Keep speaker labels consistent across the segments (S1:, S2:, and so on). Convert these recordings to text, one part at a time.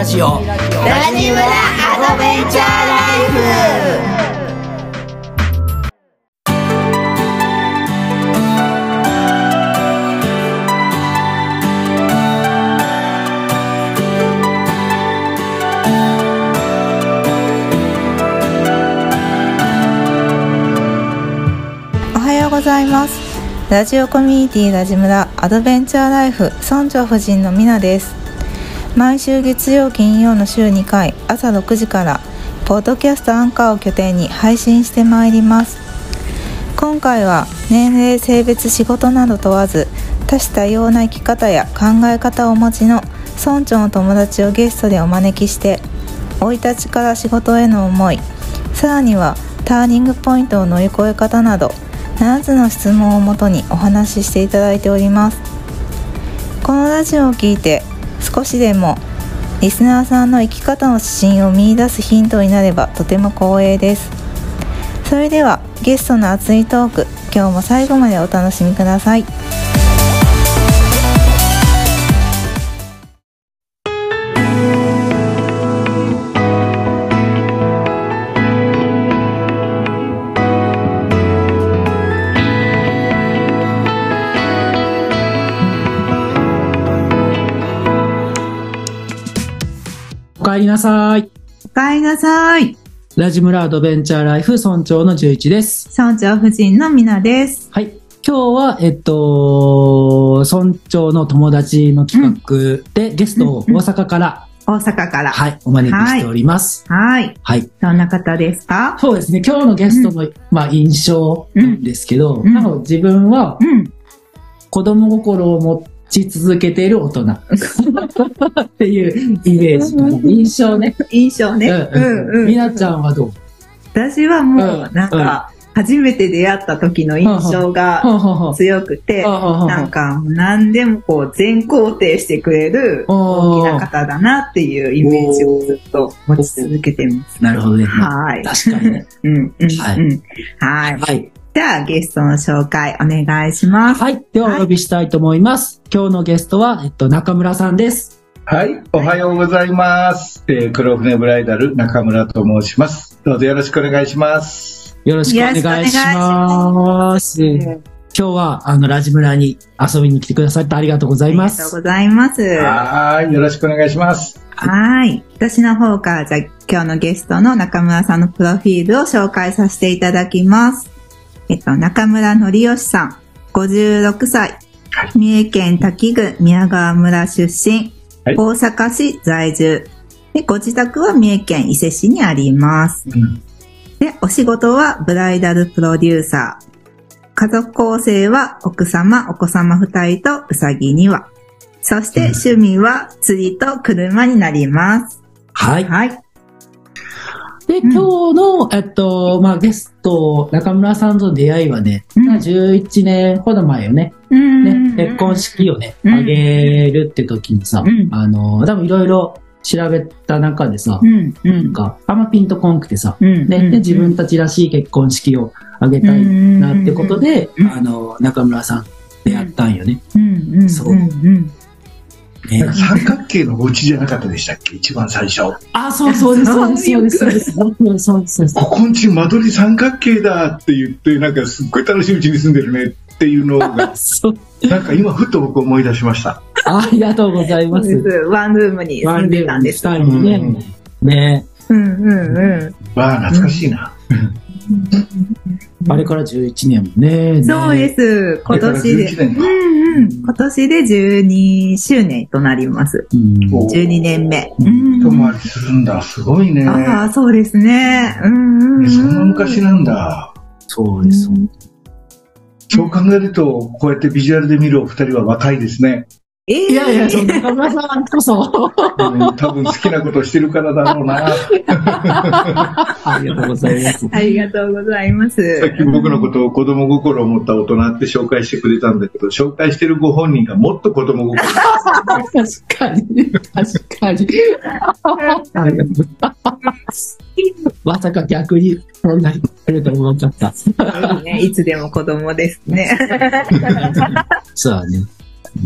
S1: ラジオ。
S2: ラジムラアドベンチャーライフ。
S3: ございます。ラジオコミュニティラジムラアドベンチャーライフ村長夫人のみなです。毎週月曜金曜の週2回朝6時からポッドキャストアンカーを拠点に配信してまいります。今回は年齢性別仕事など問わず多種多様な生き方や考え方をお持ちの村長の友達をゲストでお招きして生い立ちから仕事への思いさらにはターニングポイントを乗り越え方など7つの質問をもとにお話ししていただいております。このラジオを聞いて少しでもリスナーさんの生き方の指針を見いだすヒントになればとても光栄です。それではゲストの熱いトーク今日も最後までお楽しみください。
S1: おかえりなさい。
S3: おかえりなさい。
S1: ラジムラアドベンチャーライフ村長の11です。
S3: 村長夫人のみなです。
S1: はい。今日はえっと村長の友達の企画で、ゲストを大阪から、
S3: 大阪から。
S1: はい。お招きしております。
S3: はい。
S1: はい。
S3: どんな方ですか？
S1: そうですね。今日のゲストの、まあ、印象なんですけど、
S3: うん。
S1: なん。か自分は
S3: うん。
S1: 子供心を持ち続けている大人 っていうイメージ印象ね。
S3: 印象ね
S1: うんうんみなちゃんはどう？
S3: 私はも
S1: う
S3: うんなんか初めて出会った時の印象が強くてなんか何でもこう全肯定してくれる大きな方だなっていうイメージをずっと持ち続けてます。
S1: なるほどね。
S3: はい。
S1: 確かにね。
S3: うんうんうん。
S1: はい
S3: はい。
S1: はい。
S3: じゃあゲストの紹介お願いします。
S1: はい。ではお呼びしたいと思います。今日のゲストは、えっと、中村さんです。
S4: はい、おはようございます。えー黒船ブライダル中村と申します。どうぞよろしくお願いします。
S1: よろしくお願いします。今日は、あの、ラジムラに遊びに来てくださってありがとうございます。
S3: ありがとうございます。
S4: はーい、よろしくお願いします。
S3: はい。私の方から、じゃあ今日のゲストの中村さんのプロフィールを紹介させていただきます。えっと、中村則義さん、56歳。三重県滝郡宮川村出身。
S4: はい
S3: 大阪市在住。で、ご自宅は三重県伊勢市にあります。
S4: うん
S3: で、お仕事はブライダルプロデューサー。家族構成は奥様、お子様二人とうさぎには。そして趣味は釣りと車になります。
S1: はい。
S3: はい。
S1: で、今日の、えっと、まあ、ゲスト、中村さんとの出会いはね、
S3: うん。
S1: 11年ほど前よね。ね、結婚式をね、
S3: うん。
S1: あげるって時にさ、
S3: うん。
S1: あの、多分いろいろ調べた中でさ
S3: う、ん、う
S1: なん
S3: ん、
S1: か、あんまピンとこんくてさ、
S3: うん。
S1: ね、で、自分たちらしい結婚式をあげたいなってことで
S3: うん、
S1: あの、中村さん出会ったんよね。そう
S4: 三角形のお家じゃなかったでしたっけ？一番最初。
S1: あ、そうそうです、そうです、そうです、そうです、そうです、そうです。
S4: ここんち間取り三角形だって言って、なんかすっごい楽しいうちに住んでるねっていうのが、
S1: そう
S4: なんか今ふと僕思い出しました。
S1: ありがとうございま。
S3: そうですす。ワンルームに住んでたんです。
S1: ワンルームね。ね
S3: うん、うん、う
S4: わあ、懐かしいな。
S1: あれから11年もね。
S3: ん。そうです。今年で。
S4: 11年か
S3: うん、うん。今年で12周年となります。
S1: うん。
S4: お
S3: 12年目。
S1: う
S3: うん
S4: 一回りするんだ。すごいね。
S3: ああ、そうですね。うん、うん。
S4: えそんな昔なんだ。
S1: そうです。そう
S4: 考えると、こうやってビジュアルで見るお二人は若いですね。
S3: ええ
S1: いやいや、その中村さんこそ。
S4: うん多分好きなことしてるからだろうな。
S1: ありがとうございます。
S3: ありがとうございます。
S4: さっき僕のことを子供心を持った大人って紹介してくれたんだけど、紹介してるご本人がもっと子供心。
S1: 確かに。確かに。ありがとうございますまさか逆にそんなに来ると思わなかった。
S3: ねいつでも子供ですね。
S1: そうだね。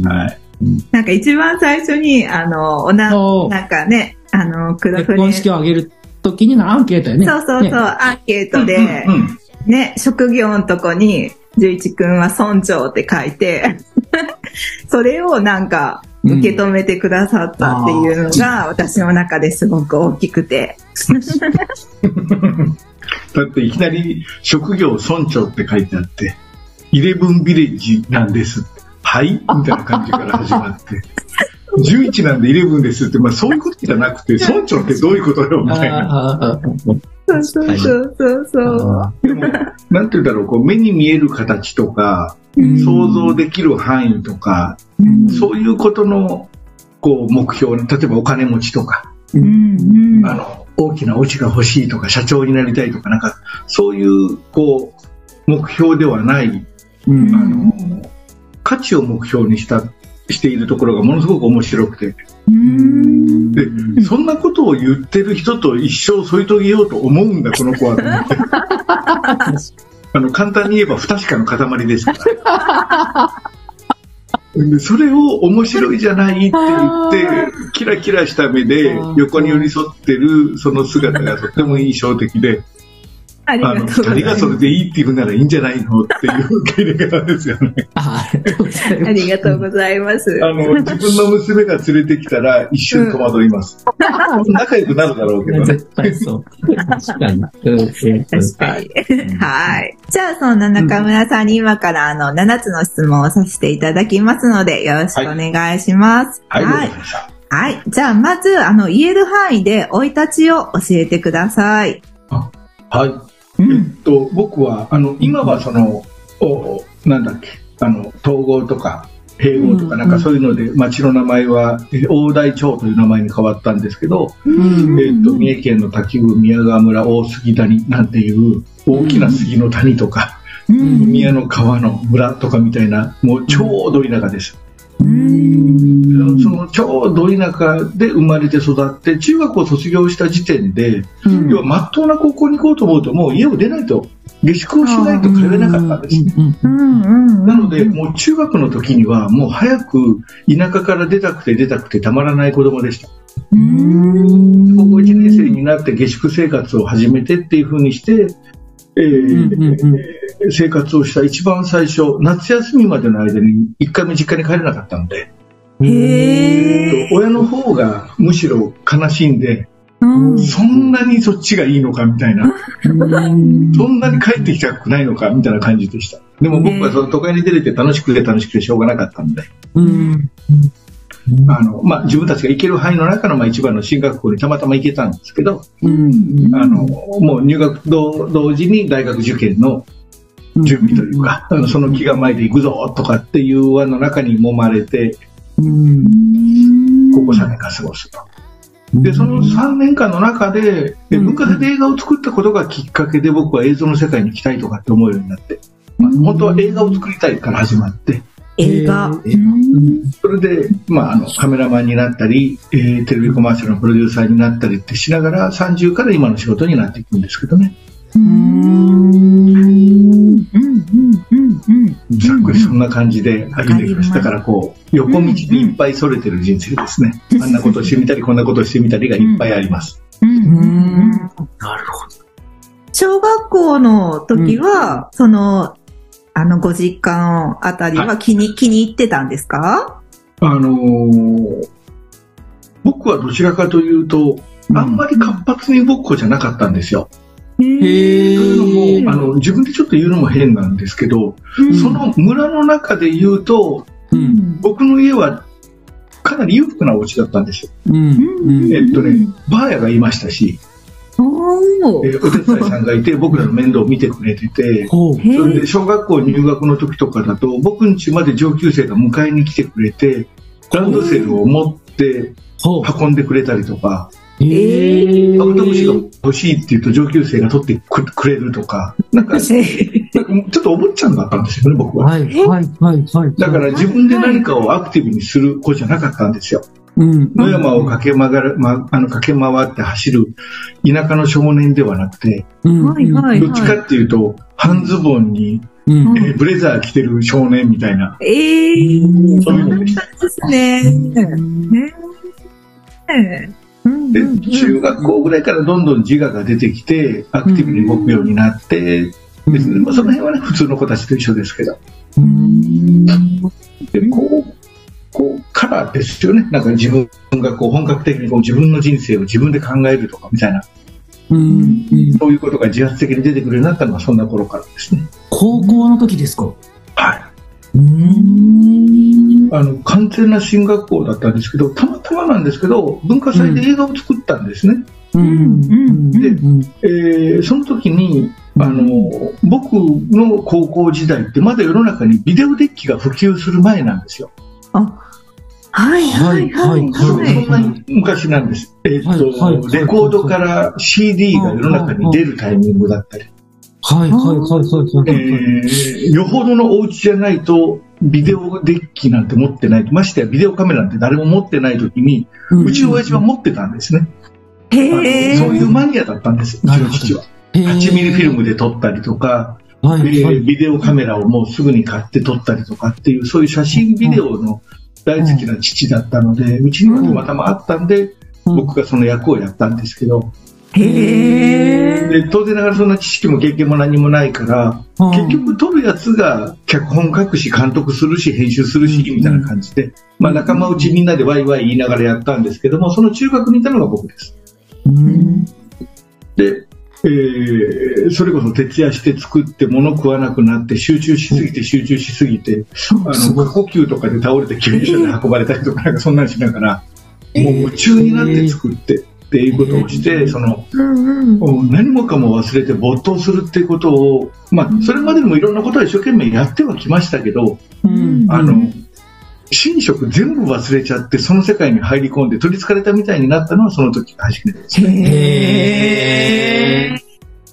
S4: はい。
S3: なんか一番最初に、あの、おな、なんかね、あの、クラフ
S1: 結婚式を挙げるときにのアンケートやね。
S3: そうそうそう、
S1: ね
S3: アンケートで、
S4: うんうん
S3: ね、職業のとこに、十一くんは村長って書いて、それをなんか、受け止めてくださったっていうのが、私の中ですごく大きくて。
S4: だっていきなり職業村長って書いてあって、イレブンビレッジなんです。はいみたいな感じから始まって。11なんでイレブンですって、まあそういうことじゃなくて、村長ってどういうことよみたいな。
S3: そうそうそうそうそう。
S1: あ
S4: でも、なんて言うんだろう、こう目に見える形とか、
S1: ー
S4: 想像できる範囲とか、そういうことの、こう、目標に、例えばお金持ちとか、
S3: うんうん
S4: あの、大きなお家が欲しいとか、社長になりたいとか、なんか、そういう、こう、目標ではない、
S1: うん
S4: あの、価値を目標にした、しているところがものすごく面白くて、
S3: うん
S4: で、そんなことを言ってる人と一生添い遂げようと思うんだ、この子はと思って。あの、簡単に言えば不確かの塊ですから。でそれを面白いじゃないって言って、キラキラした目で横に寄り添ってるその姿がとっても印象的で、
S3: ありが
S4: あの、二人がそれでいいって言うならいいんじゃないのっていう受け入れ方ですよね。
S1: あありがとうございます
S3: ありがとうございます。
S4: あの、自分の娘が連れてきたら一瞬戸惑います。仲良くなるだろうけどね。
S1: 絶対そう。確かに。うんうん
S3: 確かに。はい。じゃあ、そんな中村さんに今からあの、7つの質問をさせていただきますので、よろしくお願いします。
S4: はい、わかりました。
S3: はい。じゃあ、まず、あの、言える範囲で生い立ちを教えてください。
S4: はい。えっと、僕は、あの、今はその、おなんだっけ、あの、統合とか、併合とか、なんかそういうので、町の名前は、え大台町という名前に変わったんですけど、
S1: うん。
S4: えっと、三重県の滝部宮川村大杉谷なんていう、大きな杉の谷とか、
S3: うん。
S4: 宮の川の村とかみたいな、もう超ど田舎です。
S1: うん。
S4: その超ど田舎で生まれて育って、中学を卒業した時点で、
S1: うん。
S4: 要は真っ当な高校に行こうと思うと、もう家を出ないと、下宿をしないと通えなかったんです。なので、もう中学の時には、もう早く田舎から出たくて出たくてたまらない子供でした。
S1: うん。
S4: 高校1年生になって下宿生活を始めてっていう風にして、え生活をした一番最初、夏休みまでの間に一回も実家に帰れなかったので、
S3: へー。
S4: 親の方がむしろ悲しんで、
S3: うん。
S4: そんなにそっちがいいのかみたいな、
S1: うん
S4: そんなに帰ってきたくないのかみたいな感じでした。でも僕はその都会に出れて楽しくて楽しくてしょうがなかったんで、
S1: うん
S4: あの、まあ、自分たちが行ける範囲の中の、まあ、一番の進学校にたまたま行けたんですけど、
S1: うん。
S4: あの、もう入学と同時に大学受験の準備というか、あのその気構えで行くぞとかっていう輪の中に揉まれて、
S1: うん。
S4: ここ3年間過ごすと。で、その3年間の中で、で文化祭で映画を作ったことがきっかけで僕は映像の世界に行きたいとかって思うようになって、まあ本当は映画を作りたいから始まって、
S3: 映画。
S4: それで、まあ、あの、カメラマンになったり、えーテレビコマーシャルのプロデューサーになったりってしながら、30から今の仕事になっていくんですけどね。
S3: うんうんうんうん
S4: ざっくりそんな感じで歩んできました。
S3: わか
S4: らこう、横道でいっぱいそれてる人生ですね。あんなことしてみたり、こんなことしてみたりがいっぱいあります。
S3: うん
S1: う
S3: うん
S1: んなるほ
S3: 小学校の時は、その、あの、ご実家のあたりは気に、気に入ってたんですか？
S4: あのー僕はどちらかというと、あんまり活発に動く子じゃなかったんですよ。
S1: へ
S4: というのも、あ
S1: ー
S4: の、自分でちょっと言うのも変なんですけど、その村の中で言うと、
S1: うん。
S4: 僕の家はかなり裕福なお家だったんですよ。
S1: うん。うん
S4: えっとね、バーヤがいましたし、
S3: お
S4: 手伝いさんがいて、僕らの面倒を見てくれてて、それで小学校入学の時とかだと、僕ん家まで上級生が迎えに来てくれて、ランドセルを持って運んでくれたりとか、
S1: え。ー
S4: カブトムシが欲しいって言うと上級生が取ってくくれるとか、なんか、なんかちょっとお坊ちゃんだったんですよね、僕は。
S1: はいはいはいはい。
S4: だから自分で何かをアクティブにする子じゃなかったんですよ。
S1: うん
S4: 野山を駆け曲がる、ま、あの駆け回って走る田舎の少年ではなくて、
S1: うん
S4: どっちかっていうと、半ズボンに
S1: うん。
S4: えーブレザー着てる少年みたいな、
S3: ええ
S1: うん
S4: そういうのでした。
S3: ですね。ねえ。うん
S4: で、中学校ぐらいからどんどん自我が出てきて、アクティブに動くようになって、でまあ、その辺はね、普通の子たちと一緒ですけど、
S1: うん。
S4: でこう、こうからですよね、なんか自分がこう本格的にこう自分の人生を自分で考えるとかみたいな、
S1: うん。
S4: そういうことが自発的に出てくるようになったのはそんな頃からですね。
S1: 高校の時ですか？
S4: はい。
S1: うん。
S4: あの、完全な進学校だったんですけど、たまたまなんですけど、文化祭で映画を作ったんですね。
S1: うん。
S3: うん
S4: で
S1: うん。
S4: えーその時に、あの、僕の高校時代ってまだ世の中にビデオデッキが普及する前なんですよ。
S3: はい。はいはい
S4: そ
S3: はい。
S4: んなに昔なんです。えーっと、
S1: はいはい。
S4: レコードから CD が世の中に出るタイミングだったり、
S1: はいはいはいはい
S4: よほどのお家じゃないと、ビデオデッキなんて持ってないと、ましてやビデオカメラなんて誰も持ってない時に、うちの親父は持ってたんですね。そういうマニアだったんです、うちの父は。
S1: へー。
S4: 8ミリフィルムで撮ったりとか、
S1: はいはい。
S4: えービデオカメラをもうすぐに買って撮ったりとかっていう、そういう写真ビデオの大好きな父だったので、うちにはたまたまあったんで、僕がその役をやったんですけど。で当然ながらそんな知識も経験も何もないから、結局撮るやつが脚本書くし、監督するし、編集するし、みたいな感じで、まあ仲間内みんなでワイワイ言いながらやったんですけども、その中学にいたのが僕です。
S1: うん。
S4: で、えーそれこそ徹夜して作って物食わなくなって集中しすぎて集中しすぎて、あの、呼吸とかで倒れて救急車で運ばれたりとかなんかそんなんしな。がら、
S1: えー。
S4: もう夢中になって作ってっていうことをして、その。何もかも忘れて没頭するっていうことを、まあ、それまでにもいろんなことは一生懸命やってはきましたけど、
S1: うん。
S4: あの、寝食全部忘れちゃって、その世界に入り込んで取り憑かれたみたいになったのはその時が初めてですね。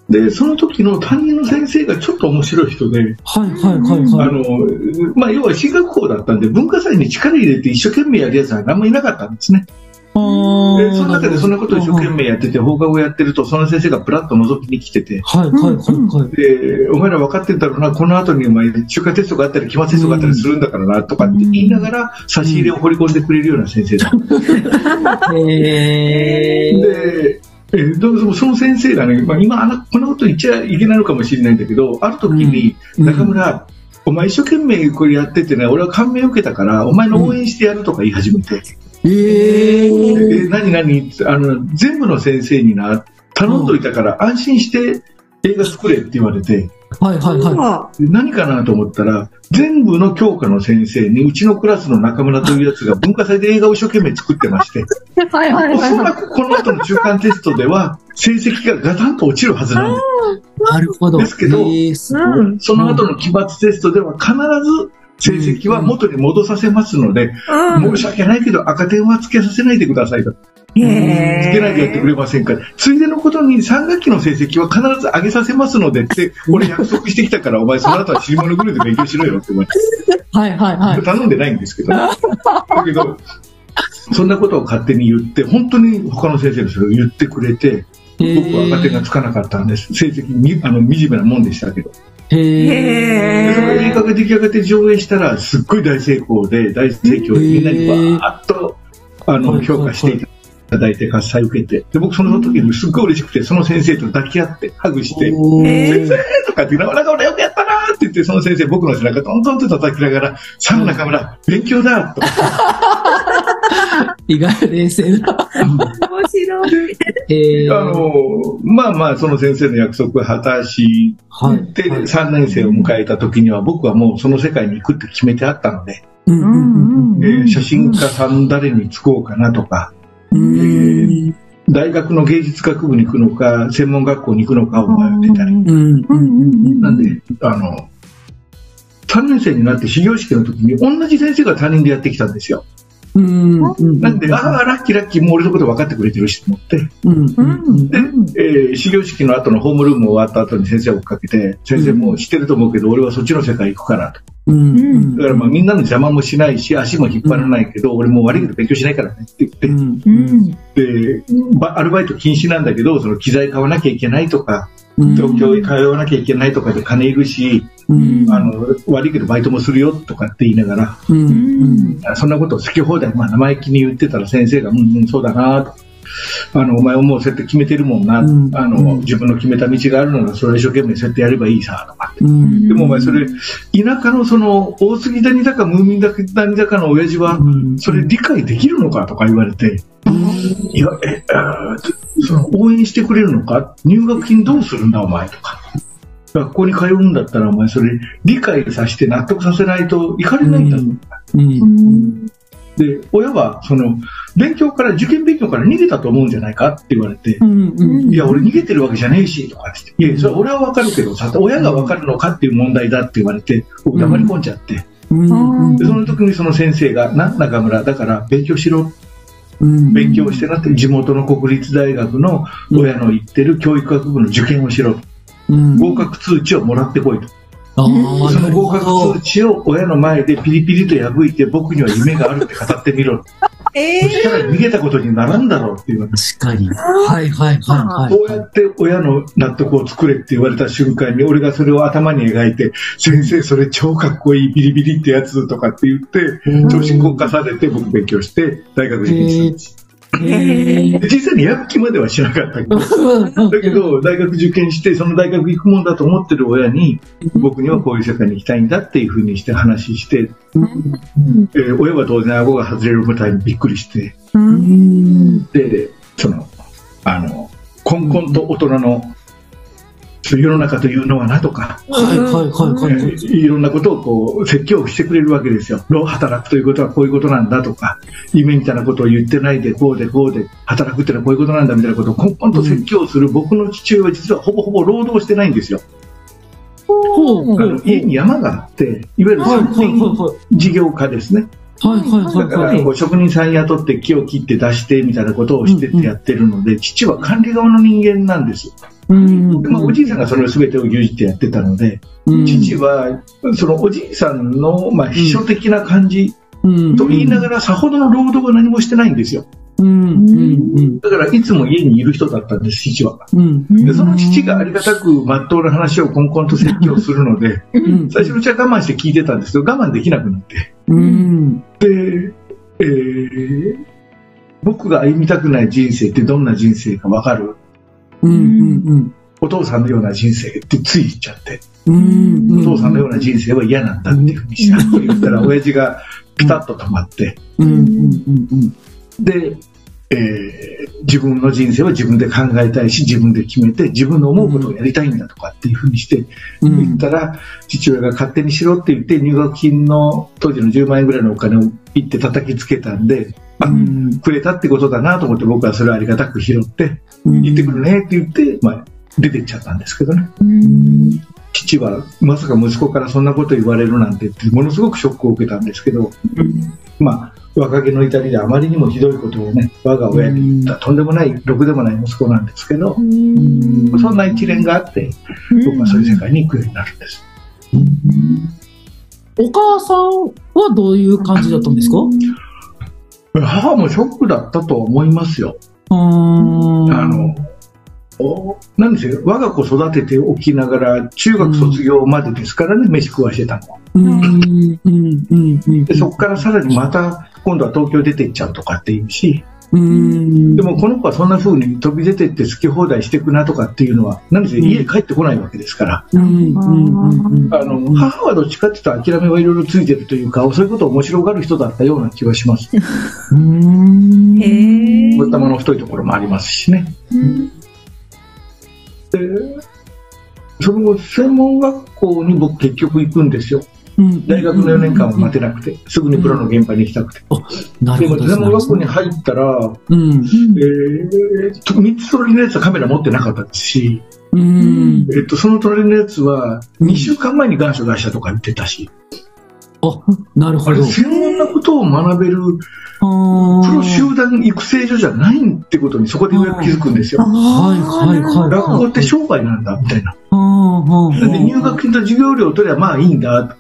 S4: で、その時の担任の先生がちょっと面白い人で、
S1: はいはいはい
S4: あ
S1: はい。
S4: の、まあ、要は進学校だったんで、文化祭に力入れて一生懸命やるやつは何もいなかったんですね。で、その中でそんなことを一生懸命やってて、放課後やってると、その先生がプラッと覗きに来てて、
S1: はいはいはいはい。
S4: で、お前ら分かってんだろうな、この後にお前、中華テストがあったり、期末テストがあったりするんだからな、とかって言いながら、差し入れを掘り込んでくれるような先生だった。
S1: へー。
S4: で、えどうもその先生がね、まあ、今あの、こんなこと言っちゃいけないのかもしれないんだけど、ある時に、
S1: うん。
S4: 中村、お前一生懸命これやっててね、俺は感銘を受けたから、お前の応援してやるとか言い始めて、
S1: えー。
S4: え何何？あの、全部の先生にな、頼んどいたから安心して映画作れって言われて、
S1: はいはいは
S4: で何かなと思ったら、全部の教科の先生に、うちのクラスの中村というやつが 文化祭で映画を一生懸命作ってまして、
S3: はいはい
S4: おそらくこの後の中間テストでは、成績がガタンと落ちるはずなんです。
S1: い。なるほど。
S4: ですけどその後の期末テストでは必ず成績は元に戻させますので、申し訳ないけど赤点はつけさせないでくださいと。つけないでやってくれませんか。ついでのことに3学期の成績は必ず上げさせますのでって、俺約束してきたから、お前その後は死に物狂いで勉強しろよって言われて。
S1: はいはいはい。
S4: 頼んでないんですけど。だけど、そんなことを勝手に言って、本当に他の先生がそれを言ってくれて、僕は赤点がつかなかったんです。成績み、あの、惨めなもんでしたけど。
S1: へ
S4: で、その映画が出来上がって上映したら、すっごい大成功で、大盛況で、みんなにバーッと、あの、
S1: はい
S4: 評価していただいて、喝采受けて。で、僕その時にすっごい嬉しくて、その先生と抱き合って、ハグして、先生とかって、なんか俺よくやったなーって言って、その先生僕の背中トントンと叩きながら、さあ中村、勉強だと。
S1: 意外と冷静な。
S3: 面白い。
S1: えー、
S4: あの、まあまあ、その先生の約束を果たし、
S1: はい。
S4: で、
S1: はい
S4: 3年生を迎えた時には、僕はもうその世界に行くって決めてあったので、
S1: うんうんうん。
S4: えー写真家さん誰に就こうかなとか、
S1: うーん。
S4: 大学の芸術学部に行くのか、専門学校に行くのかを迷ってたり。
S1: うんうんうん
S4: なんで、あの、3年生になって始業式の時に同じ先生が担任でやってきたんですよ。
S1: うんうん。
S4: なんで、ああ、ラッキーラッキー、もう俺のこと分かってくれてるしと思って、
S1: うんうん
S4: で、えー始業式の後のホームルーム終わった後に先生を追っかけて、先生もう知ってると思うけど、俺はそっちの世界行くからと。
S1: うんうん。
S4: だからまあみんなの邪魔もしないし、足も引っ張らないけど、俺もう悪いけど勉強しないからねって言って、
S1: うん
S3: うん。
S4: で、ばアルバイト禁止なんだけど、その機材買わなきゃいけないとか、
S1: うん
S4: 東京へ通わなきゃいけないとかで金いるし、
S1: うん。
S4: あの、悪いけどバイトもするよとかって言いながら、
S1: うん。うん。
S4: そんなことを好き放題、まあ生意気に言ってたら先生が、うんうん、そうだなと。あの、お前はもうそうやって決めてるもんな。
S1: うん
S4: あの、
S1: うん
S4: 自分の決めた道があるのが、それを一生懸命そうやればいいさ、とかって。
S1: うん
S4: でもお前それ、田舎のその、大杉谷だか、ムーミン谷だかの親父は、
S1: うん
S4: それ理解できるのかとか言われて、いや、え、その応援してくれるのか？入学金どうするんだお前とか。学校に通うんだったらお前それ理解させて納得させないといかれないんだと。
S1: うん
S4: で、親はその勉強から、受験勉強から逃げたと思うんじゃないかって言われて、
S1: うんうん
S4: いや、俺逃げてるわけじゃねえし、とかって。言って、いや、それは俺はわかるけどさ、親がわかるのかっていう問題だって言われて、僕黙り込んじゃって、
S1: うん。
S4: でその時にその先生が、な、中村、だから勉強しろ。
S1: うん。
S4: 勉強してなって地元の国立大学の親の言ってる教育学部の受験をしろ。
S1: うん。
S4: 合格通知をもらってこいと。その合格通知を親の前でピリピリと破いて僕には夢があるって語ってみろ
S3: え
S4: そしたら逃げたことにならんだろうって言われて
S1: 確かに。はいはいはいはい。
S4: こうやって親の納得を作れって言われた瞬間に俺がそれを頭に描いて先生それ超かっこいいビリビリってやつとかって言って調子こかされて僕勉強して大学受験したんです
S1: へ
S4: で実際にやる気まではしなかったけどだけど、大学受験して、その大学行くもんだと思ってる親に、僕にはこういう世界に行きたいんだっていうふうにして話して、えー親は当然顎が外れる舞台にびっくりして、で、その、あの、こんこんと大人の、世の中というのはなとか、
S1: はいはいはいはい。
S4: えーいろんなことをこう説教してくれるわけですよ。労働くということはこういうことなんだとか、夢みたいなことを言ってないで、こうでこうで、働くってのはこういうことなんだみたいなことを根本と説教する僕の父親は実はほぼほぼ労働してないんですよ。
S1: ほう
S4: あの家に山があって、いわゆる
S1: はいはい
S4: 山林
S1: は
S4: 事業家ですね。
S1: いはい。はい
S4: だから。こう職人さん雇って木を切って出してみたいなことをしてってやってるので、父は管理側の人間なんです。
S1: うん
S4: でまあ、おじいさんがそれを全てを牛耳ってやってたので、父はそのおじいさんのまあ秘書的な感じと言いながらさほどの労働は何もしてないんですよ。だからいつも家にいる人だったんです、父は。
S1: うん。
S4: でその父がありがたく真っ当な話をこんこんと説教するので、
S1: うん。
S4: 最初のうちは我慢して聞いてたんですけど、我慢できなくなって。
S1: うん。
S4: で、えー僕が歩みたくない人生ってどんな人生かわかる
S1: うん。うん。
S4: お父さん。のような人生ってつい言っちゃって、
S1: うん。
S4: お父さん。のような人生は嫌なん。だっていうふうにした、って言ったら親父がピタッと止まって、
S1: うん。うん。うん。
S4: で、えー自分の人生は自分で考えたいし、自分で決めて、自分の思うことをやりたいんだとかっていうふうにして
S1: うん。
S4: 言ったら、父親が勝手にしろって言って、入学金の当時の10万円ぐらいのお金をピッて叩きつけたんで、あ
S1: うん。
S4: くれたってことだなと思って僕はそれをありがたく拾って、
S1: うん。
S4: 行ってくるねって言って、まあ、出てっちゃったんですけどね。父はまさか息子からそんなこと言われるなんてって、ものすごくショックを受けたんですけど、まあ、若気の至りであまりにもひどいことをね、我が親に言った。とんでもない、ろくでもない息子なんですけど、そんな一連があって、僕はそういう世界に行くようになるんです。
S1: お母さんはどういう感じだったんですか？
S4: 母もショックだったと思いますよ。
S1: あ
S4: の、おなんですよ、我が子育てておきながら、中学卒業までですからね、飯食わしてたのは。
S1: うん。うん。うん。うん。
S4: で、そこからさらにまた、今度は東京出てっちゃうとかっていうし、
S1: うん。
S4: でもこの子はそんな風に飛び出てって好き放題していくなとかっていうのは、なんですよ、
S1: うん。
S4: 家帰ってこないわけですから。
S1: うん。うん。うん。うん。
S4: あの、母はどっちかっていうと諦めはいろいろついてるというか、そういうことを面白がる人だったような気がします。
S1: うん。
S3: へえ
S4: 頭の太いところもありますしね。で、その後、専門学校に僕結局行くんですよ。大学の4年間は待てなくて、すぐにプロの現場に行きたくて。でも、
S1: なるほど。
S4: 専門学校に入ったら、
S1: うん。
S4: えー、3つ隣のやつはカメラ持ってなかったし、
S1: うん。
S4: えっと、その隣のやつは2週間前に願書出したとか言ってたし、
S1: あ、なるほど。
S4: 専門なことを学べるプロ集団育成所じゃないってことにそこでようやく気づくんですよ。
S1: はいはいはい。
S4: 学校って商売なんだみたいな。で入学金と授業料取ればまあいいんだ。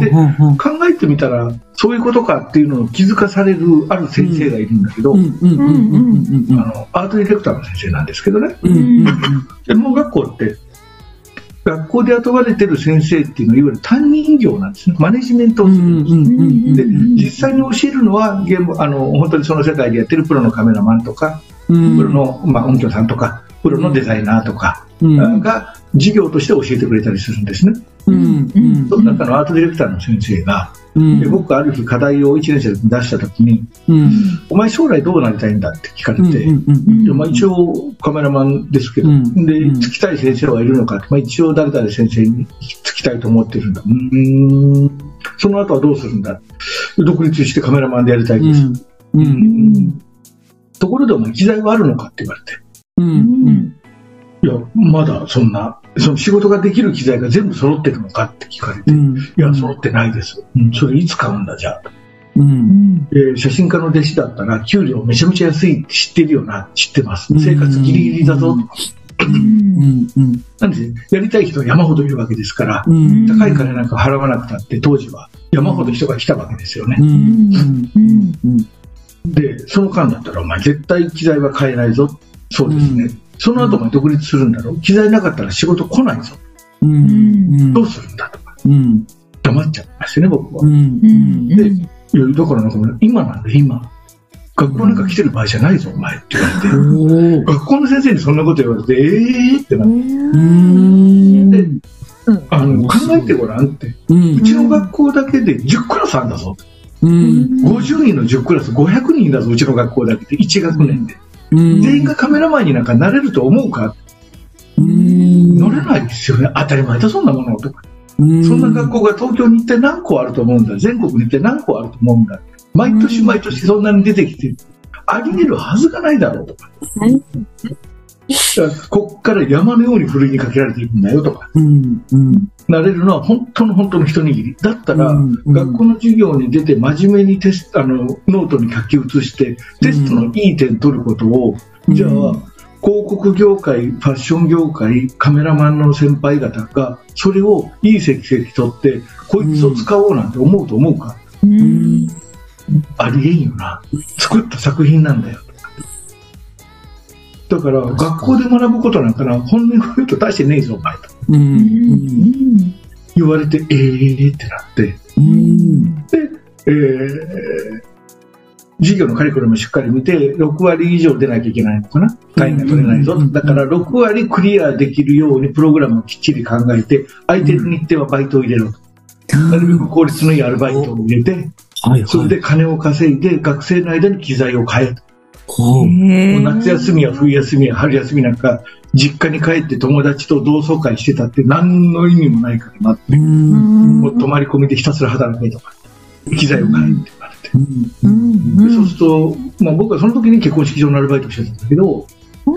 S4: で考えてみたら、そういうことかっていうのを気づかされるある先生がいるんだけど、
S1: うんうんうんうんうん
S4: あの、アートディレクターの先生なんですけどね。専門学校って、学校で雇われてる先生っていうのは、いわゆる担任業なんですね。マネジメントをするんです。
S1: うん
S4: で、実際に教えるのは、現場あの、本当にその世界でやってるプロのカメラマンとか、
S1: うん
S4: プロの、まあ、音響さんとか、プロのデザイナーとか
S1: うん。
S4: が、授業として教えてくれたりするんですね。
S1: うん。うん。
S4: その中のアートディレクターの先生が、
S1: うん。
S4: で僕ある日課題を1年生で出したときに、
S1: うん。
S4: お前将来どうなりたいんだって聞かれて、まあ、一応カメラマンですけど、
S1: うん。
S4: で、
S1: うん。
S4: つきたい先生はいるのかまあ、一応誰々先生につきたいと思ってるんだ。うーん。その後はどうするんだ独立してカメラマンでやりたいです。
S1: うん。うん。
S4: ところでお前機材はあるのかって言われて。
S1: うん
S4: いや、まだそんな、その仕事ができる機材が全部揃ってるのかって聞かれて。いや、揃ってないです。うん、それいつ買うんだ、じゃあ。
S1: うん
S4: えー写真家の弟子だったら、給料めちゃめちゃ安いって知ってるよな、知ってます
S1: うん。
S4: 生活ギリギリだぞ。
S1: うんうん
S4: なんで、やりたい人は山ほどいるわけですから、
S1: うん
S4: 高い金なんか払わなくたって、当時は山ほど人が来たわけですよね
S1: う。んうんうん
S4: で、その間だったら、お前絶対機材は買えないぞ。そうですね。その後お前独立するんだろう。機材なかったら仕事来ないぞ。
S1: うん
S4: どうするんだとか、
S1: うん
S4: 黙っちゃいましてね、僕は。
S1: うん
S4: で、だからなんか今なんで今。学校なんか来てる場合じゃないぞ、お前って言われて。学校の先生にそんなこと言われて、えーってなって、
S1: うん
S4: であの、考えてごらんって。
S1: うん
S4: うちの学校だけで10クラスあるんだぞ。
S1: うん
S4: 50人の10クラス、500人だぞ、うちの学校だけで、1学年で。
S1: うん
S4: 全員がカメラマンになんかなれると思うか？
S1: うん
S4: 乗れないですよね。当たり前だ、そんなものとか。
S1: うん
S4: そんな学校が東京に一体何校あると思うんだ。全国に一体何校あると思うんだ。毎年毎年そんなに出てきて、あり得るはずがないだろうとか。こっから山のようにふるいにかけられていくんだよとか。
S1: うんうん
S4: なれるのは本当の本当の一握り。だったら、
S1: うんうん
S4: 学校の授業に出て真面目にテスト、あの、ノートに書き写して、テストのいい点取ることを、じゃあ、広告業界、ファッション業界、カメラマンの先輩方が、それをいい成績取って、こいつを使おうなんて思うと思うか、
S1: うん
S4: ありえんよな。作った作品なんだよ。だから、学校で学ぶことなんかな、本音を言うと大してねえぞ、お前と。
S1: うん。うん
S4: 言われて、えーってなって、
S1: うん。
S4: えー授業のカリキュラムしっかり見て、6割以上出なきゃいけないのかな。単位が取れないぞ。だから6割クリアできるようにプログラムをきっちり考えて、空いてる日程はバイトを入れろと。なるべく効率のいいアルバイトを入れて、
S1: はいはい。
S4: それで金を稼いで学生の間に機材を買えと。夏休みや冬休みや春休みなんか、実家に帰って友達と同窓会してたって何の意味もないからなって。
S1: うん。
S4: もう泊まり込みでひたすら働けとか、機材を買えって言われて。
S1: うん。
S4: でそうすると、まあ、僕はその時に結婚式場のアルバイトをしてたんだけど、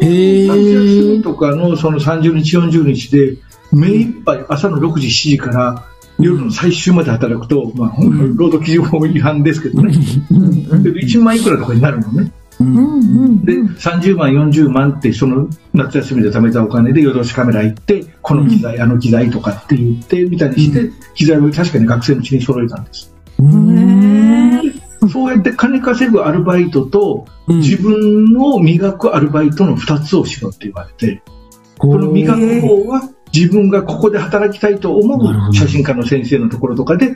S1: へ
S4: 夏休み
S1: え
S4: とかのその30日、40日で、目いっぱい朝の6時、7時から夜の最終まで働くと、まあ、労働基準法違反ですけどね、で1万いくらとかになるのね。で、30万、40万って、その夏休みで貯めたお金で夜通しカメラ行って、この機材、あの機材とかって言って、みたいにして、機材を確かに学生のうちに揃えたんです。そうやって金稼ぐアルバイトと、自分を磨くアルバイトの2つをしろって言われて、この磨く方は自分がここで働きたいと思う写真家の先生のところとかで、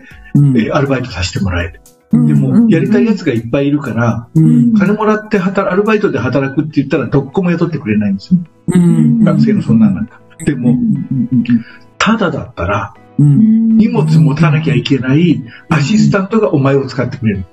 S4: アルバイトさせてもらえる。でも、やりたいやつがいっぱいいるから、
S1: うん
S4: 金もらって働、アルバイトで働くって言ったら、どこも雇ってくれないんですよ。
S1: うん
S4: 学生のそんなんなんか。でも、ただだったら、荷物持たなきゃいけないアシスタントがお前を使ってくれる。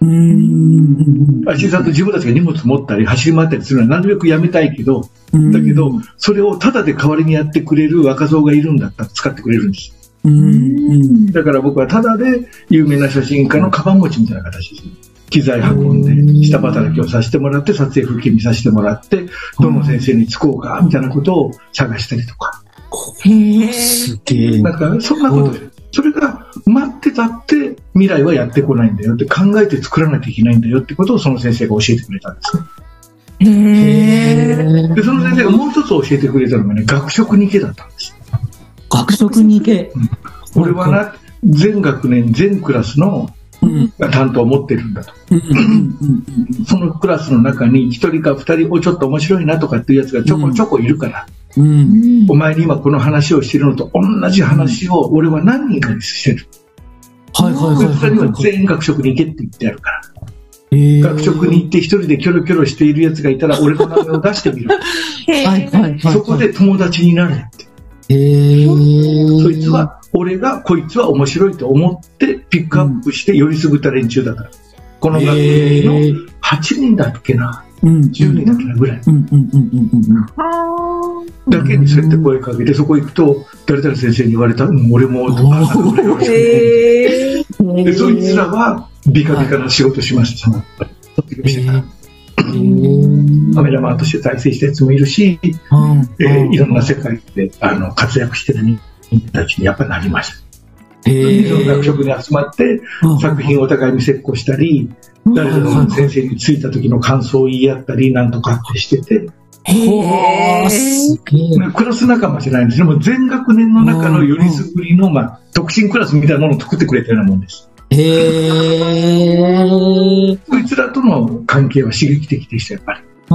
S1: うん
S4: アシスタント自分たちが荷物持ったり走り回ったりするのはなるべくやめたいけど、
S1: うん
S4: だけど、それをタダで代わりにやってくれる若造がいるんだったら使ってくれるんです。
S1: うん
S4: だから僕はタダで有名な写真家のカバン持ちみたいな形です。機材運んで、下働きをさせてもらって、撮影風景見させてもらって、どの先生につこうか、みたいなことを探したりとか。
S1: すげえ
S4: なんか、そんなことで。それが待ってたって未来はやってこないんだよって考えて作らなきゃいけないんだよってことをその先生が教えてくれたんですね。で、その先生がもう一つ教えてくれたのがね、学食に行けだったんです。
S1: 学食に行け
S4: 俺はな、全学年、全クラスの
S1: うん。
S4: 担当を持ってるんだと。そのクラスの中に一人か二人、おちょっと面白いなとかっていうやつがちょこちょこいるから、
S1: うん。
S4: お前に今この話をしてるのと同じ話を俺は何人かにしてる。
S1: はいはいは。
S4: 全員学食に行けって言ってあるから。
S1: えー
S4: 学食に行って一人でキョロキョロしているやつがいたら俺の名前を出してみる。
S1: はいはいはい。
S4: そこで友達になれって。
S1: えー、
S4: そいつは、俺がこいつは面白いと思ってピックアップして寄りすぐった連中だから。この学年の
S1: えー
S4: 8人だっけな、
S1: うん。
S4: 10人だっけなぐらい。
S1: うんうんうんうんうん
S4: だけにそうやって声かけて、そこ行くと、誰々先生に言われた、うん、俺も、とか、俺よろしく
S3: へー
S1: うん。
S4: で、そいつらは、ビカビカな仕事しました、やっぱり。カメラマンとして再生したやつもいるし、えーいろんな世界であの活躍してる人間たちにやっぱりなりました。
S1: へ
S4: その学食に集まって、作品をお互いに折こしたり、誰々の先生に着いた時の感想を言い合ったり、なんとかってしてて。クラス仲間じゃないんですね。もう全学年の中のよりすぐりの、まあ、特進クラスみたいなものを作ってくれたようなもんです。
S1: へー。
S4: そいつらとの関係は刺激的でした、やっぱり。
S1: あ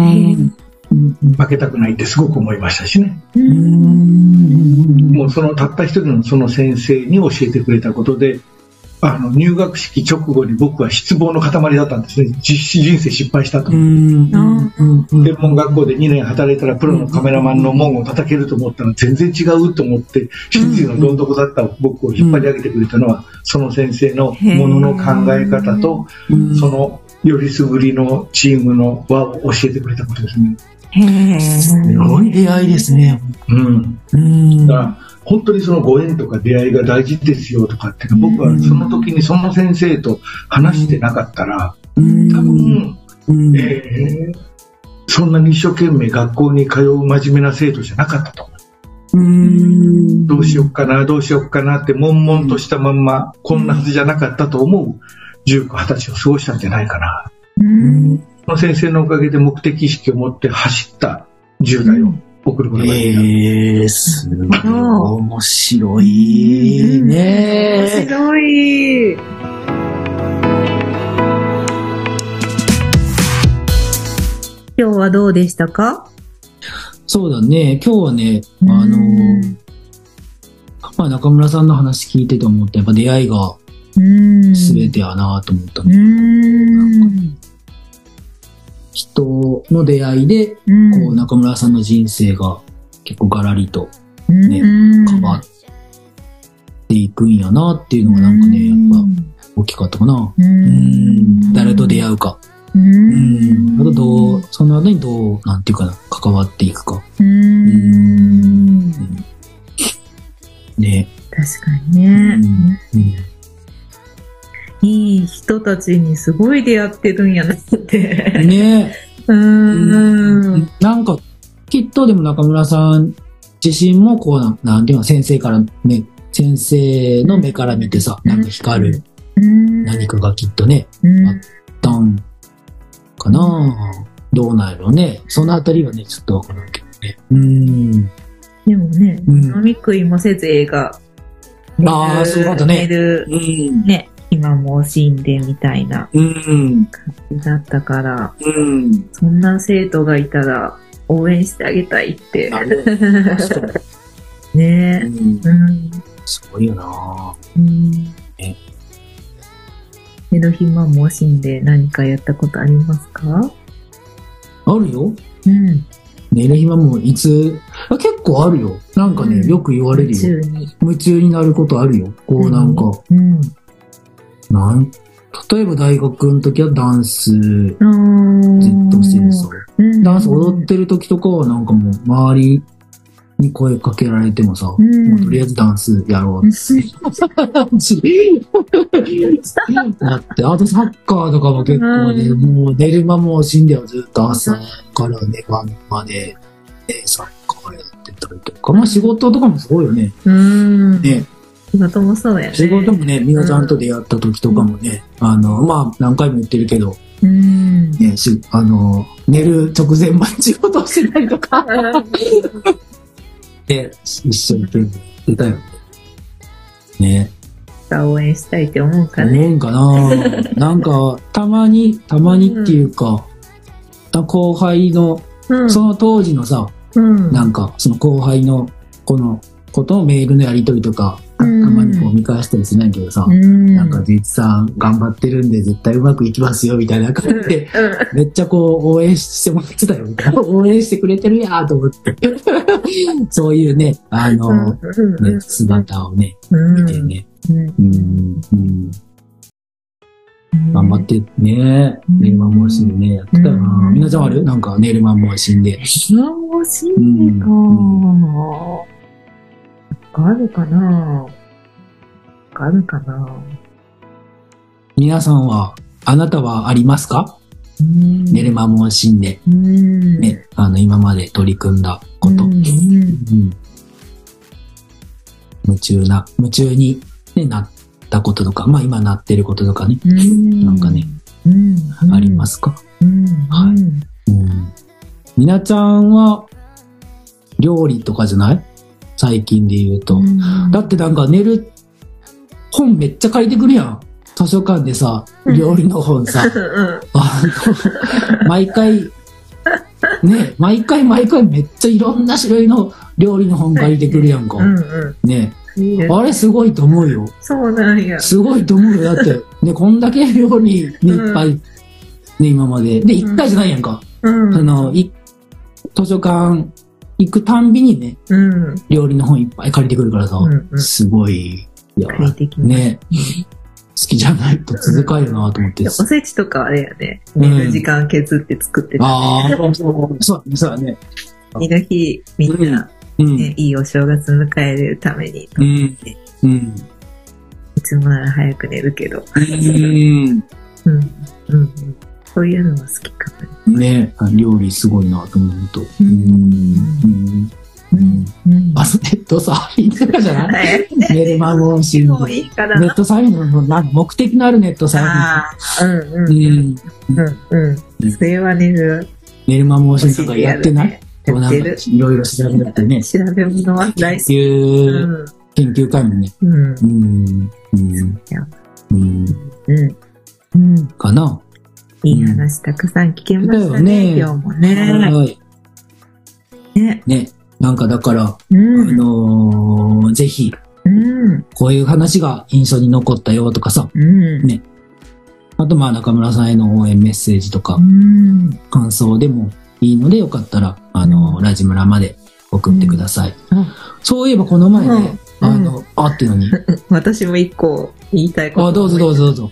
S1: ー。
S4: 負けたくないってすごく思いましたしね。
S1: うん。
S4: もうそのたった一人のその先生に教えてくれたことで、あの入学式直後に僕は失望の塊だったんですね。実施人生失敗したと
S1: う。ん。うん。
S4: 専門学校で2年働いたらプロのカメラマンの門を叩けると思ったら全然違うと思って、失意のどん底だった僕を引っ張り上げてくれたのは、その先生のものの考え方と、そのよりすぐりのチームの輪を教えてくれたことですね。
S1: すごい出会いですね。
S4: うん。
S1: うん。
S4: だから本当にそのご縁とか出会いが大事ですよとかって僕はその時にその先生と話してなかったら多分、
S1: うん。
S4: えーそんなに一生懸命学校に通う真面目な生徒じゃなかったと思う。
S1: うん。
S4: どうしよっかな、どうしよっかなって悶々としたまんまこんなはずじゃなかったと思う19、20歳を過ごしたんじゃないかな。
S1: うん。
S4: その先生のおかげで目的意識を持って走った10代を送ることができた。
S1: ええすごい。面白いね。
S3: 白い。今日はどうでしたか？
S1: そうだね。今日はね、あの
S3: うん、
S1: まあ中村さんの話聞いてて思ったやっぱ出会いが
S3: うん。
S1: 全てやなと思った
S3: う
S1: ね。
S3: ん。
S1: 人の出会いで、
S3: うん。
S1: こう中村さんの人生が結構ガラリと
S3: ね
S1: 変わっていくんやなっていうのがなんかね、やっぱ大きかったかな。
S3: う
S1: うん。誰と出会うか。
S3: う
S1: うん。
S3: ん。
S1: あとどう、その後にどう、なんていうかな、関わっていくか。
S3: うん。
S1: ね。
S3: 確かにね。
S1: うん。
S3: いい人たちにすごい出会ってるんやなって。
S1: ね
S3: うーん。
S1: なんか、きっとでも中村さん自身もこうな、なんていうの、先生から目、先生の目から見てさ、なんか光る
S3: うん。
S1: 何かがきっとね、
S3: うん
S1: あったんかなどうなんやろうね。そのあたりはね、ちょっとわからんけどね。うん。
S3: でもね、
S1: うん
S3: 飲み食いもせず映画。
S1: あーそうだったねうん。
S3: ね、今もう死んでみたいな
S1: うん。
S3: 感じだったから、
S1: うん。
S3: そんな生徒がいたら応援してあげたいって。ね
S1: うん。
S3: うん。
S1: すごいよな
S3: うん
S1: ね。
S3: 寝る暇も死んで何かやったことありますか？
S1: あるよ。
S3: うん。
S1: 寝る暇もいつ、あ結構あるよ。なんかね、
S3: うん
S1: よく言われるよ。
S3: 宇宙に。
S1: 夢中になることあるよ。こうなんか、
S3: うん。
S1: なん、例えば大学の時はダンスずっ
S3: うん。
S1: としてるさ。
S3: うん
S1: ダンス踊ってる時とかはなんかもう周りに声かけられてもさ、
S3: うん
S1: もうとりあえずダンスやろうだって、あとサッカーとかも結構ね、
S3: う
S1: もう寝る間も死んではずっと朝から寝晩まで、ね、サッカーやってたりとか、まあ仕事とかもすごいよね。
S3: うん。
S1: ね、
S3: 仕事もそうやね。
S1: 仕事もね、みなちゃんと出会った時とかもね、あの、まあ何回も言ってるけど、
S3: うん。
S1: ね、し、あの、寝る直前まで仕事をしてたりとか、ね、一生懸命やってたよね。ね。
S3: か応援したいって思うか
S1: 思
S3: ね。
S1: うんかななんか、たまに、たまにっていうか、後輩の、
S3: うん。
S1: その当時のさ、
S3: うん。
S1: なんか、その後輩の、この、ことをメールのやり取りとか、たまにこう見返したりするんやけどさ、
S3: うん。
S1: なんか、実さん頑張ってるんで絶対うまくいきますよ、みたいな感じで、
S3: う
S1: めっちゃこう応援してもらってたよ、みたいな。応援してくれてるやーと思って。そういうね、あの、
S3: ん。うん。
S1: ね、姿をね、
S3: うん。
S1: 見てね。
S3: うん。
S1: うん、うん。頑張ってね、
S3: うん
S1: ネイルマンモーシンでね、やってたよな。
S3: うん
S1: みなちゃんある？なんかネイルマンモーシンで。
S3: 欲しいか。あるかな？あるかな？
S1: 皆さんは、あなたはありますか？
S3: うん
S1: ネイルマンモーシンで、
S3: うん。
S1: ね、あの、今まで取り組んだこと。夢中な、夢中に、ね、なったこととか、まあ今なってることとかね、
S3: うん
S1: なんかね、
S3: うん。。
S1: ありますすか？
S3: うん。
S1: はいうん。みなちゃんは、料理とかじゃない？最近で言うと。
S3: うん
S1: だってなんか寝る、本めっちゃ借りてくるやん。図書館でさ、
S3: うん
S1: 料理の本さ、
S3: うん
S1: あの、毎回、ね、毎回毎回めっちゃいろんな種類の料理の本借りてくるやんか。
S3: うんう
S1: ね、
S3: ん。いいです
S1: あれすごいと思うよ。
S3: そうなんや。
S1: すごいと思うよ。だって、ね、こんだけ料理にいっぱい、ね、今まで。で、一回じゃないやんか。
S3: うん。
S1: あの、い、図書館行くたんびにね、
S3: うん。
S1: 料理の本いっぱい借りてくるからさ、
S3: うんうん
S1: すごい、いや、ね、好きじゃないと続かんよなと思って。
S3: おせちとかあれやね。
S1: うん
S3: 寝る時間削って作ってた。
S1: ああ、そうそうそうだね。
S3: 次の日、みんな、
S1: うん。
S3: ね、いいお正月迎えれるために、
S1: うん。うん。
S3: いつもなら早く寝るけど。
S1: うん。
S3: うん。うん。うん。そういうのが好きかもね。
S1: ね、料理すごいなと思うと。
S3: う
S1: うん。ん。うん。うん。
S3: うん
S1: あ、ネットサーフィンとかじゃない？
S3: はい。
S1: 寝る間もしん
S3: もう
S1: で。
S3: いいからな。
S1: ネットサーフィンのなんか目的のあるネットサーフ
S3: ああ、うんうん。
S1: ィン。うん。
S3: うん。うん。それは寝る。
S1: 寝る間もしん。とかやってない
S3: やってる。
S1: いろいろ調べてね。
S3: 調べ物は大好き。
S1: 研究、
S3: うん。
S1: 研究会もね。
S3: うん。
S1: うん。うん。うん。かな。
S3: いい話たくさん聞けました
S1: ね
S3: ね、今日もね。
S1: はい。
S3: ね。
S1: ね。なんかだから、
S3: う
S1: あ
S3: ん。
S1: のーぜひ、
S3: うん。
S1: こういう話が印象に残ったよとかさ、
S3: うん。
S1: ねあとまあ中村さんへの応援メッセージとか
S3: う、ん。
S1: 感想でもいいのでよかったら、あのーラジムラまで送ってください。
S3: うん
S1: そういえばこの前ね、
S3: うん
S1: あの、あってのに、
S3: 私も一個言いたいこと。
S1: あ、どうぞどうぞどうぞ。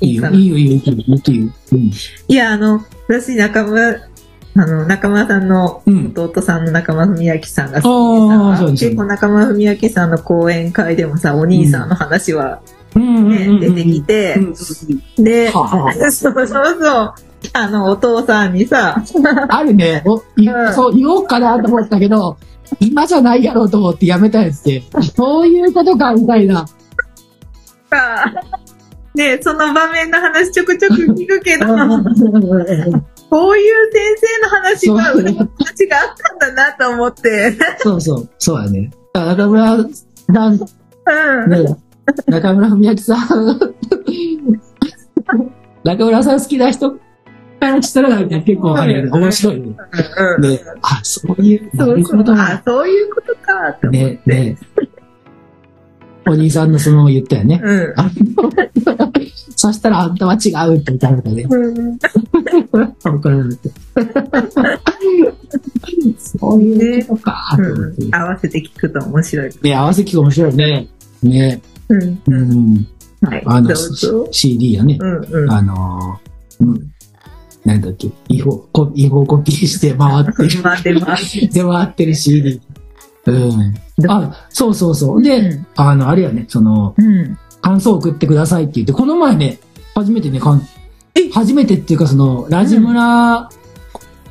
S1: いいよ、
S3: いい
S1: よ、いいよ、いいよ、いいよ。うん。
S3: いや、あの、私、中村、あの、中村さんの
S1: うん。
S3: 弟さんの中村文明さんが
S1: あ
S3: 好きでさ、
S1: うです。
S3: 結構中村文明さんの講演会でもさ、お兄さんの話は
S1: うん。
S3: ね、出てきて
S1: う、ん。
S3: で、そうそうそう、あの、お父さんにさ、
S1: あるね。おそう言おうかなと思ったけど、今じゃないやろうと思ってやめたやつで、そういうことか、みたいな。
S3: さね、その場面の話ちょくちょく聞くけど、こういう先生の話が、裏の話があったんだなと思って、
S1: そうそう、そうやね。中村さん、
S3: うん。
S1: ね、中村文明さん、中村さん好きな人からしたら結構面白いね。
S3: うん
S1: ね、あ、そういう、な
S3: そうそう。あ、そういうことか、って。
S1: ね、ね。お兄さんのその言ったよね。
S3: うん。
S1: そしたらあんたは違うって言ったのね。
S3: うん
S1: わからなくて。そういうことか、と思って。
S3: 合わせて聞くと面白い。
S1: ね、合わせ聞く面白いね。ね。
S3: うん。
S1: うん。
S3: はい。
S1: あの。CD やね。
S3: うんうん。
S1: あのー、うん。なんだっけ、違法、コ違法コピーして回ってる。
S3: 待ってます。
S1: で回ってる CD。うん。あ、そうそうそう。で、
S3: うん
S1: あの、あれやね、その、
S3: うん。
S1: 感想送ってくださいって言って、この前ね、初めてね、かん
S3: え？
S1: 初めてっていうか、その、ラジ村、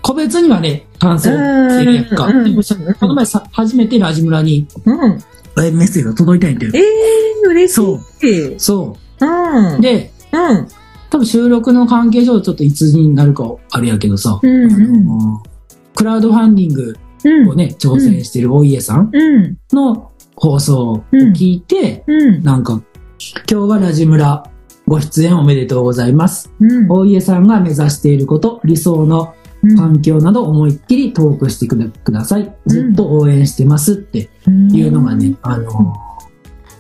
S1: 個別にはね、感想来てるやんか。この前さ、初めてラジ村に
S3: うん。
S1: えメッセージが届いたんやて。
S3: えー、嬉しい。
S1: そうそうう。
S3: ん。
S1: で、
S3: うん。
S1: 多分収録の関係上、ちょっといつになるかあれやけどさ、
S3: うん。
S1: あのクラウドファンディング
S3: うん。
S1: をね、挑戦してるお家さん
S3: うん。
S1: の放送を聞いて、
S3: うん。
S1: なんか、今日はラジムラご出演おめでとうございます。
S3: うん。
S1: 大家さんが目指していること、理想の環境など思いっきりトークしてくだください。ずっと応援してますっていうのがね、あの、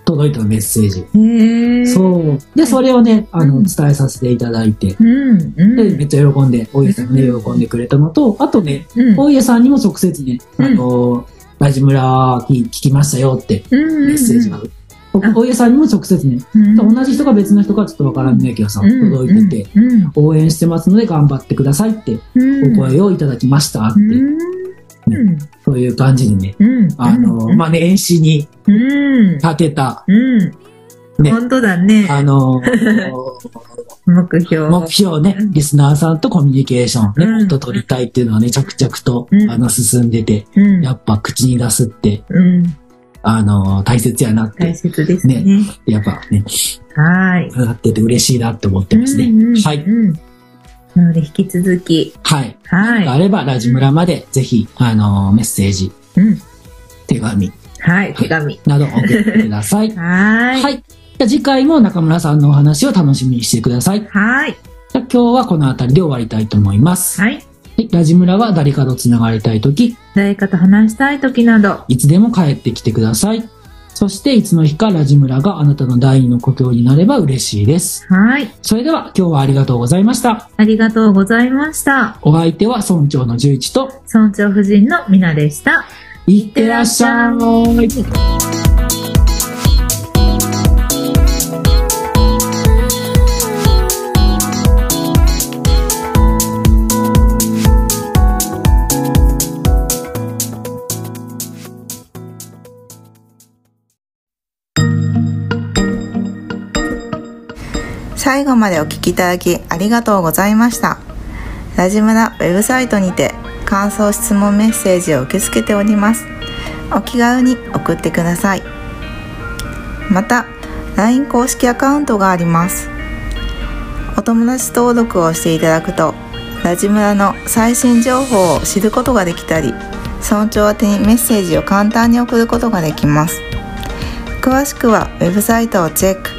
S1: 届いたメッセージ。
S3: へえ。
S1: そう。で、それをね、あの、
S3: うん
S1: 伝えさせていただいて、
S3: うん。うん。
S1: で、めっちゃ喜んで、大家さんがね、喜んでくれたのと、あとね、
S3: うん。
S1: 大家さんにも直接ね、あの、ラジムラ聞聞きましたよって
S3: うん。
S1: メッセージが、大家さんにも直接ね、
S3: うん。
S1: 同じ人か別の人かちょっとわからんねんけどさ、
S3: うん
S1: 届いてて、
S3: うん。
S1: 応援してますので頑張ってくださいって
S3: うん。
S1: お声をいただきましたって、
S3: うん。
S1: そういう感じでね、
S3: うん。
S1: あの、まあね、演詞に
S3: うん。
S1: 立てた、
S3: うん。
S1: ね
S3: 本当だね。
S1: あの、
S3: 目標。
S1: 目標ね、リスナーさんとコミュニケーションね、
S3: うん
S1: もっと取りたいっていうのはね、着々と、
S3: うん
S1: あの、進んでて、
S3: うん。
S1: やっぱ口に出すって、
S3: うん。
S1: あの、大切やなっ
S3: 大
S1: て、
S3: 切ですね。
S1: やっぱね、
S3: はい。
S1: なってて嬉しいなって思ってますね。
S3: うんうん
S1: はい。
S3: うん。なので、引き続き、
S1: はい。
S3: はい。
S1: あれば、ラジムラまで、ぜひ、あの、メッセージ、
S3: うん。
S1: 手紙
S3: はい、手紙。
S1: など送ってください。
S3: はーい。
S1: はい。じゃあ次回も中村さんのお話を楽しみにしてください。じ
S3: はい。
S1: ゃあ今日はこの辺りで終わりたいと思います。
S3: はい。
S1: はい。ラジムラは誰かと繋がりたいとき、
S3: 誰かと話したい時など、
S1: いつでも帰ってきてください。そして、いつの日かラジムラがあなたの第二の故郷になれば嬉しいです。
S3: はい。
S1: それでは今日はありがとうございました。
S3: ありがとうございました。
S1: お相手は村長の十一と、
S3: 村長夫人のみなでした。
S1: いってらっしゃい。
S3: 最後までお聞きいただきありがとうございました。ラジムラウェブサイトにて感想質問メッセージを受け付けております。お気軽に送ってください。また、LINE 公式アカウントがあります。お友達登録をしていただくと、ラジムラの最新情報を知ることができたり、村長宛てにメッセージを簡単に送ることができます。詳しくはウェブサイトをチェック。